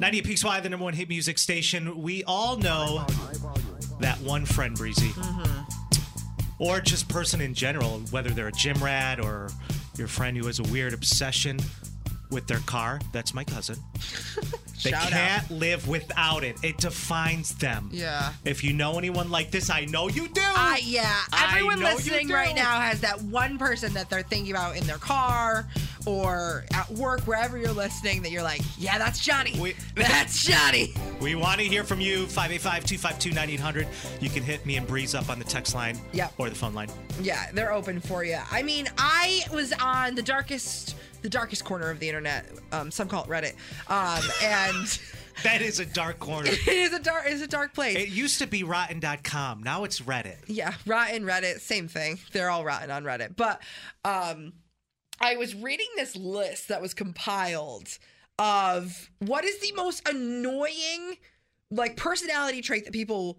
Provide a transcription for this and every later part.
98 PXY, the number one hit music station. We all know that one friend, Breezy. Mm-hmm. Or just person in general, whether they're a gym rat or your friend who has a weird obsession with their car. That's my cousin. They Shout can't live without it. It defines them. Yeah. If you know anyone like this, I know you do. I yeah. Everyone listening right now has that one person that they're thinking about in their car or at work, wherever you're listening, that you're like, yeah, that's Johnny. We- that's Johnny. We want to hear from you. 585 252 9800. You can hit me and Breeze up on the text line Yep. or the phone line. Yeah, they're open for you. I mean, I was on the darkest, the darkest corner of the internet. Um, some call it Reddit, um, and That is a dark corner. it is a dark, it's a dark place. It used to be rotten.com. Now it's Reddit. Yeah, rotten Reddit, same thing. They're all rotten on Reddit. But um I was reading this list that was compiled of what is the most annoying like personality trait that people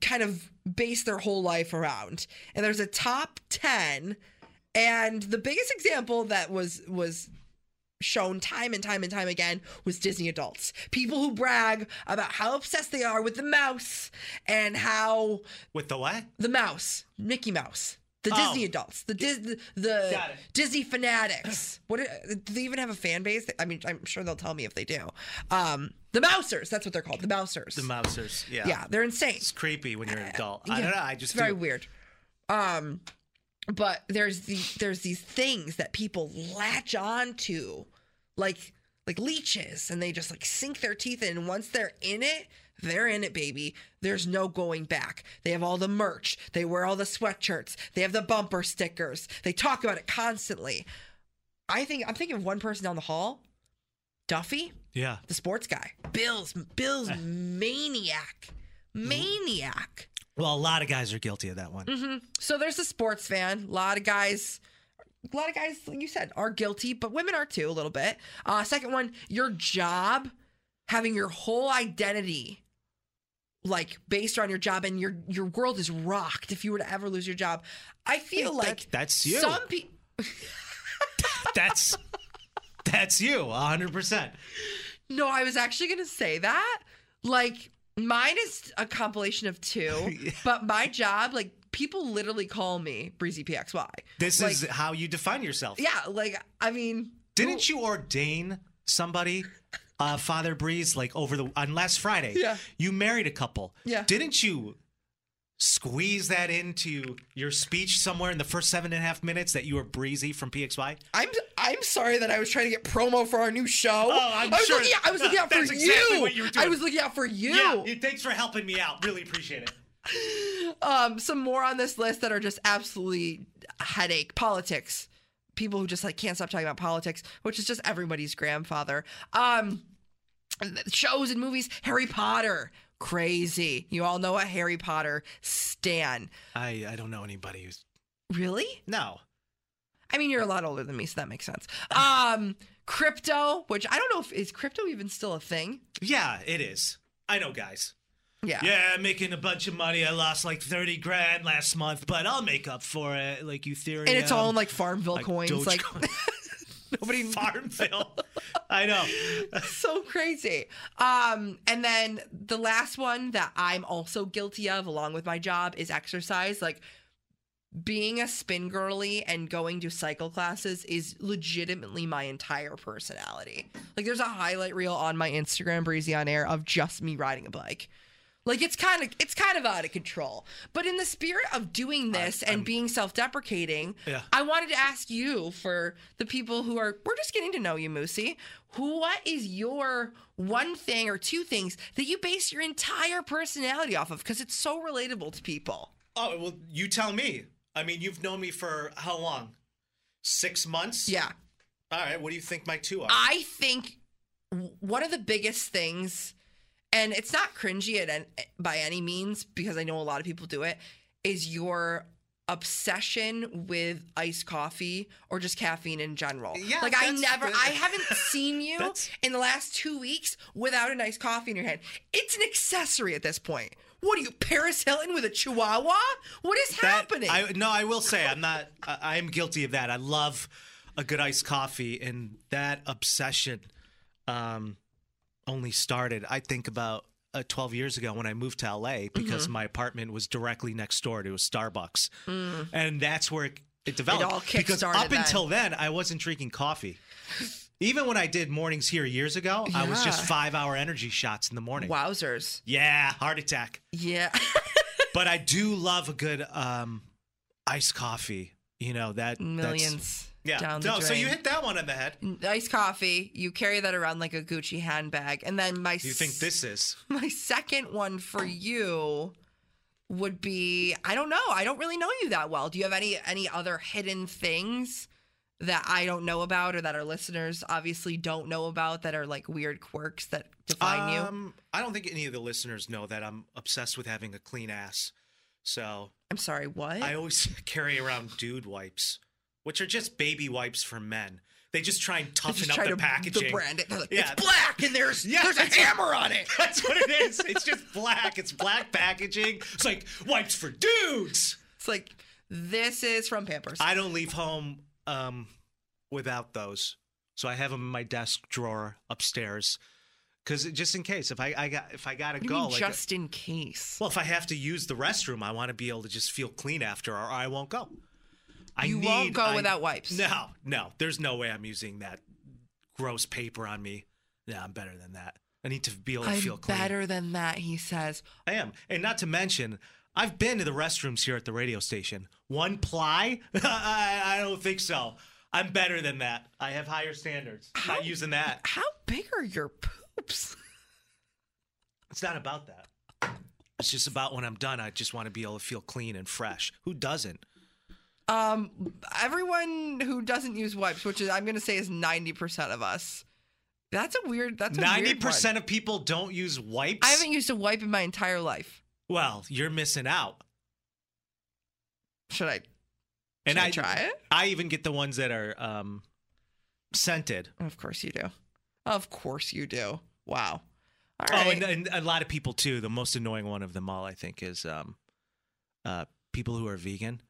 kind of base their whole life around. And there's a top 10 and the biggest example that was was shown time and time and time again was Disney adults. People who brag about how obsessed they are with the mouse and how With the what? the mouse, Mickey Mouse, the Oh. Disney adults, the Dis- the, the Disney fanatics. What do they even have a fan base? I mean, I'm sure they'll tell me if they do. Um, the Mousers, that's what they're called, the Mousers. The Mousers. Yeah. yeah, they're insane. It's creepy when you're an adult. I Yeah, don't know. I just it's very weird. Um, but there's the there's these things that people latch on to, like like leeches, and they just like sink their teeth in. And once they're in it, they're in it, baby. There's no going back. They have all the merch. They wear all the sweatshirts. They have the bumper stickers. They talk about it constantly. I think I'm thinking of one person down the hall, Duffy Yeah. the sports guy. Bill's Bill's maniac. Maniac. Well, a lot of guys are guilty of that one. Mm-hmm. So there's a sports fan. A lot of guys a lot of guys, like you said, are guilty, but women are too a little bit. Uh second one, your job, having your whole identity like based on your job and your your world is rocked if you were to ever lose your job. I feel Hey, like that- that's you. Some people That's that's you, 100%. No, I was actually going to say that. Like, mine is a compilation of two, but my job, like, people literally call me Breezy PXY. This Like, is how you define yourself. yeah, like, I mean, Didn't you ordain somebody, uh, Father Breeze, like over the on last Friday? Yeah. You married a couple. Yeah. Didn't you squeeze that into your speech somewhere in the first seven and a half minutes that you were Breezy from PXY? I'm I'm sorry that I was trying to get promo for our new show. Oh, I'm I was sure- looking out, I was looking out for exactly you. you I was looking out for you. Yeah. Thanks for helping me out. Really appreciate it. Um some more on this list that are just absolutely headache. Politics. People who just like can't stop talking about politics which is just everybody's grandfather. Um shows and movies. Harry potter. Crazy. You all know a harry potter stan. I I don't know anybody who's really? No. i mean you're a lot older than me so that makes sense. Um crypto which i don't know if is crypto even still a thing? Yeah, it is. I know guys. Yeah Yeah, I'm making a bunch of money. I lost like 30 grand last month, but I'll make up for it. Like Ethereum. and it's all in like farmville like coins like Dogecoin. nobody Farmville. I know. so crazy. Um, and then the last one that I'm also guilty of, along with my job, is exercise. Like being a spin girly and going to cycle classes is legitimately my entire personality. Like there's a highlight reel on my Instagram, Breezy on Air, of just me riding a bike. Like it's kind of it's kind of out of control. But in the spirit of doing this and being self-deprecating, Yeah. I wanted to ask you for the people who are we're just getting to know you, Moosey. Who what is your one thing or two things that you base your entire personality off of because it's so relatable to people? Oh, well, you tell me. I mean, you've known me for how long? Six months? Yeah. All right. What do you think my two are? I think one of the biggest things and it's not cringy at, an- by any means because I know a lot of people do it, is your obsession with iced coffee or just caffeine in general. Yeah, like I never, that- I haven't seen you in the last two weeks without a nice coffee in your hand. It's an accessory at this point. What are you, Paris Hilton with a chihuahua? What is That- happening? I, no, I will say I'm not. I, I am guilty of that. I love a good iced coffee, and that obsession um, only started, I think, about uh, 12 years ago when I moved to LA because Mm-hmm. my apartment was directly next door to a Starbucks, and that's where it, it developed. Mm. all because up then. until then, I wasn't drinking coffee. Even when I did mornings here years ago, I was just five hour energy shots in the morning. Wowzers. Yeah, heart attack. Yeah. But I do love a good um, iced coffee. You know that that's- Millions Yeah. down the no, so you hit that one on the head. Iced coffee. You carry that around like a Gucci handbag. And then my You think this is? my second one for you would be I don't know. I don't really know you that well. Do you have any any other hidden things that I don't know about or that our listeners obviously don't know about that are like weird quirks that define you? Um, I don't think any of the listeners know that I'm obsessed with having a clean ass. So I'm sorry, what? I always carry around dude wipes, which are just baby wipes for men. They just try and toughen up the to packaging. The brand it. Like, Yeah. It's black and there's Yeah, there's a hammer on it. That's what it is. It's just black. It's black packaging. It's like wipes for dudes. It's like this is from Pampers. I don't leave home um, without those, so I have them in my desk drawer upstairs, because just in case if I, I got if I gotta go, mean like, uh, just in case. well, if I have to use the restroom, I want to be able to just feel clean after, or I won't go. I You need, won't go I- without wipes. No, no, there's no way I'm using that gross paper on me. Yeah, I'm better than that. I need to be able to I'm feel clean. better than that, he says. I am. And not to mention, I've been to the restrooms here at the radio station. One ply? I, I don't think so. I'm better than that. I have higher standards. Not using that. How big are your poops? It's not about that. It's just about when I'm done, I just want to be able to feel clean and fresh. Who doesn't? Um, everyone who doesn't use wipes, which is I'm gonna say is ninety percent of us. That's a weird. That's a Ninety weird one. percent of people don't use wipes. I haven't used a wipe in my entire life. Well, you're missing out. Should I? And should I, I try it? I even get the ones that are um, scented. Of course you do. Of course you do. Wow. All Oh, and, and a lot of people too. The most annoying one of them all, I think, is um, uh, people who are vegan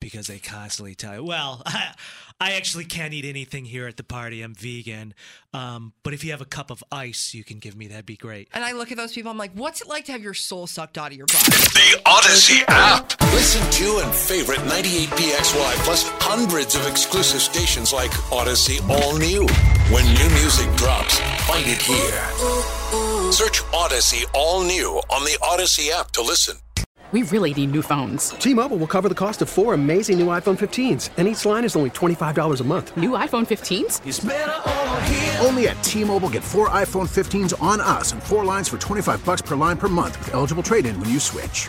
because they constantly tell you, "Well, I, I actually can't eat anything here at the party. I'm vegan. Um, but if you have a cup of ice, you can give me. That'd be great." and I look at those people. I'm like, what's it like to have your soul sucked out of your body? The Audacy app. Listen to and favorite 98PXY plus hundreds of exclusive stations like Audacy All New. When new music drops, find it here. Search Audacy All New on the Audacy app to listen. We really need new phones. T-Mobile will cover the cost of four amazing new iPhone 15s, and each line is only $25 a month. New iPhone 15s? Only at T-Mobile get four iPhone 15s on us and four lines for 25 bucks per line per month with eligible trade-in when you switch.